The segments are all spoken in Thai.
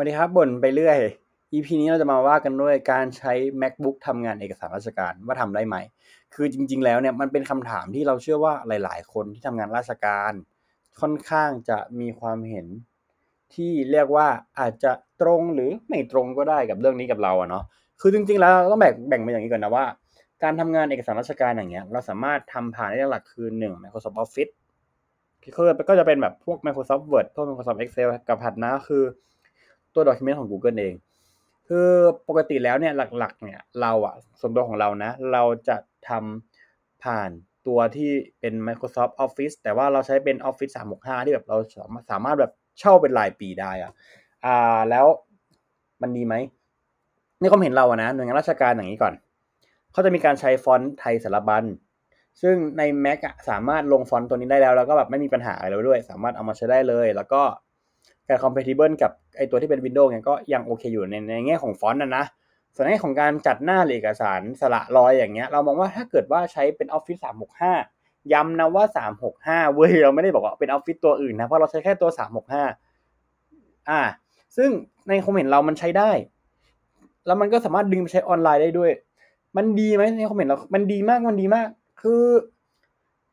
วัสดีครับบ่นไปเรื่อย EP นี้เราจะมาว่ากันด้วยการใช้ MacBook ทำงานเอกสารราชการว่าทำได้ไหม คือจริง ๆ แล้วเนี่ยมันเป็นคำถามที่เราเชื่อว่าหลาย ๆ คนที่ทำงานราชการ ค่อนข้างจะมีความเห็น ที่เรียกว่าอาจจะตรงหรือไม่ตรงก็ได้กับเรื่องนี้กับเราอะเนาะ คือจริง ๆ แล้วเราต้องแบ่งแบ่งมาอย่างนี้ก่อนนะว่า การทำงานเอกสารราชการอย่างเงี้ยเราสามารถทำผ่านได้หลักคือหนึ่ง Microsoft Office คือก็จะเป็นแบบพวก Microsoft Word พวก Microsoft Excel กับถัดมาคือ ตัว document ของ Google เอง คือปกติแล้วเนี่ยหลักๆ เนี่ยเราอะส่วนตัวของเรานะ เราจะทำผ่านตัวที่เป็น Microsoft Office แต่ว่าเราใช้เป็น Office 365 ที่แบบเราสามารถแบบเช่าเป็นรายปีได้อะอ่าแล้วมันดีไหมในความเห็นเราอะนะหน่วยงานราชการอย่างนี้ก่อน เขาจะมีการใช้ฟอนต์ไทยสารบัญซึ่งใน Mac อะสามารถลงฟอนต์ตัวนี้ได้แล้ว แล้วก็แบบไม่มีปัญหาอะไรด้วย สามารถเอามาใช้ได้เลย แล้วก็ การ compatible กับไอตัวที่เป็น Windows เนี่ยก็ยังโอเคอยู่ในในแง่ของฟอนต์นะนะส่วนในของการจัดหน้าหรือเอกสารสระลอยอย่างเงี้ย เรามองว่าถ้าเกิดว่าใช้เป็น Office 365 ย้ำนะว่า 365 เว้ย เราไม่ได้บอกว่าเป็น Office ตัวอื่นนะ เพราะเราใช้แค่ตัว 365 อ่า ซึ่งในความเห็นเรามันใช้ได้ แล้วมันก็สามารถดึงไปใช้ออนไลน์ได้ด้วย มันดีไหมในความเห็นเรา มันดีมาก มันดีมาก คือ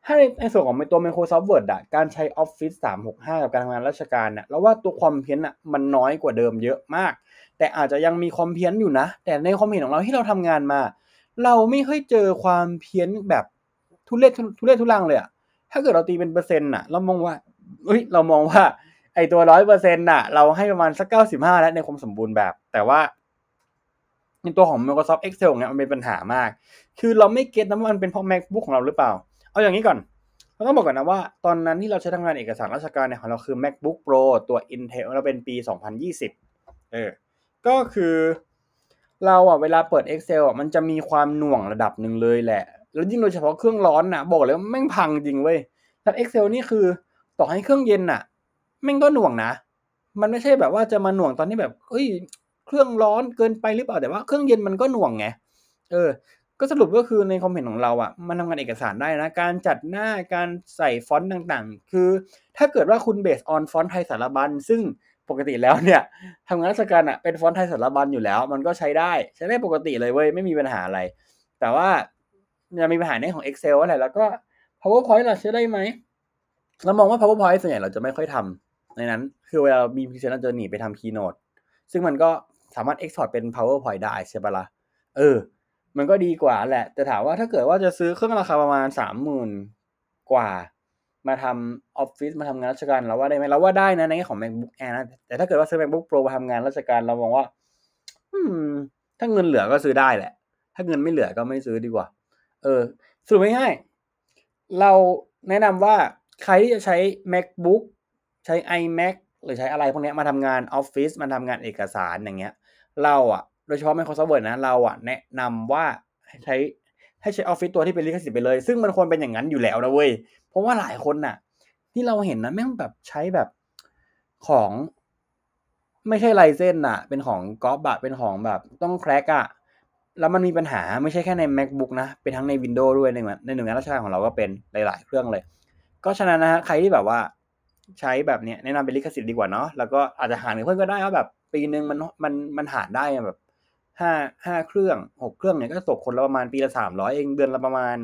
ถ้าในส่วนของตัว Microsoft Word อะการใช้ Office 365 กับการทำงานราชการน่ะเราว่าตัวความเพี้ยนอะมันน้อยกว่าเดิมเยอะมาก แต่อาจจะยังมีความเพี้ยนอยู่นะ แต่ในความเห็นของเราที่เราทำงานมา เราไม่ค่อยเจอความเพี้ยนแบบทุเรศทุเรศทุลังเลยอะถ้าเกิดเราตีเป็นเปอร์เซ็นต์อะเรามองว่าเฮ้ยเรามองว่า ไอตัวร้อยเปอร์เซ็นต์น่ะเราให้ประมาณสักเก้าสิบห้าแล้วในความสมบูรณ์แบบ แต่ว่าในตัวของ Microsoft Excel เนี่ยมันเป็นปัญหามาก คือเราไม่เก็ตนะว่ามันเป็นเพราะ MacBook ของเราหรือเปล่า เอาอย่างนี้ก่อนเราต้องบอกก่อนนะว่าตอนนั้นที่เราใช้ทำงานเอกสารราชการเนี่ยของเราคือ MacBook Pro ตัว Intel เราเป็นปี 2020 เออ ก็คือเราอะเวลาเปิด Excel อะมันจะมีความหน่วงระดับหนึ่งเลยแหละ แล้วยิ่งโดยเฉพาะเครื่องร้อนนะบอกเลยว่าแม่งพังจริงเว้ยแต่ Excel นี่คือต่อให้เครื่องเย็นน่ะแม่งก็หน่วงนะ มันไม่ใช่แบบว่าจะมาหน่วงตอนที่แบบเอ้ย เครื่องร้อนเกินไปหรือเปล่าแต่ว่าเครื่องเย็นมันก็หน่วงไงเออ ก็สรุปก็คือในความเห็นของเราอะมันทำงานเอกสารได้นะ การจัดหน้าการใส่ฟอนต์ต่างๆ คือถ้าเกิดว่าคุณเบสออนฟอนต์ไทยสารบัญ ซึ่งปกติแล้วเนี่ยทำงานราชการอะเป็นฟอนต์ไทยสารบัญอยู่แล้ว มันก็ใช้ได้ใช้ได้ปกติเลยเว้ยไม่มีปัญหาอะไร แต่ว่าจะมีปัญหาในของ Excel อะไรแล้วก็ PowerPoint เราใช้ได้ไหมเรามองว่า PowerPoint ส่วนใหญ่เราจะไม่ค่อยทำในนั้น คือเวลามีพรีเซนต์เราจะหนีไปทำ Keynote ซึ่งมันก็สามารถ export เป็น PowerPoint ได้ใช่ปะละ่ะเออ มันก็ดีกว่าแหละ แต่ถามว่าถ้าเกิดว่าจะซื้อเครื่องราคาประมาณสามหมื่นกว่า มาทำออฟฟิศมาทำงานราชการเราว่าได้ไหมเราว่าได้นะในแง่ของ MacBook Air นะแต่ถ้าเกิดว่าซื้อ MacBook Pro มาทำงานราชการเรามองว่า อืม ถ้าเงินเหลือก็ซื้อได้แหละ ถ้าเงินไม่เหลือก็ไม่ซื้อดีกว่า เออสรุปง่ายๆเราแนะนำว่าใครที่จะใช้ MacBook ใช้ iMac หรือใช้อะไรพวกนี้มาทำงานออฟฟิศมาทำงานเอกสารอย่างเงี้ย เราอะ โดยเฉพาะ Microsoft Word นะเราอะแนะนำว่าใช้ให้ใช้ออฟฟิศตัวที่เป็นลิขสิทธิ์ไปเลย ซึ่งมันควรเป็นอย่างนั้นอยู่แล้วนะเว้ย เพราะว่าหลายคนน่ะ ที่เราเห็นนะแม่งแบบใช้แบบของ ไม่ใช่ไลเซนน่ะ เป็นของก๊อปอะเป็นของแบบต้องแครกอะแล้วมันมีปัญหาไม่ใช่แค่ใน macbook นะ เป็นทั้งใน Windows ด้วยในในหน่วยงานราชการของเราก็เป็นหลาย ๆ เครื่องเลย ก็ฉะนั้นนะฮะใครที่แบบว่า ใช้แบบเนี้ยแนะนำเป็นลิขสิทธิ์ดีกว่าเนาะแล้วก็อาจจะหารเพื่อนก็ได้ว่าแบบปีนึงมันมันมันหารได้แบบ ห้าห้าเครื่องหกเครื่องเนี่ยก็ตกคนละประมาณปีละสามร้อยเองเดือนละประมาณ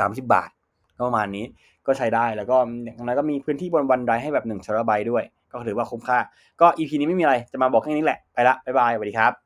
สามสิบาทก็ประมาณนี้ก็ใช้ได้แล้วก็อย่างนั้นก็มีพื้นที่บนวันไดให้แบบหนึ่งเทราไบด้วย ก็ถือว่าคุ้มค่า ก็อีพีนี้ไม่มีอะไรจะมาบอกแค่นี้แหละไปละบ๊ายบายสวัสดีครับ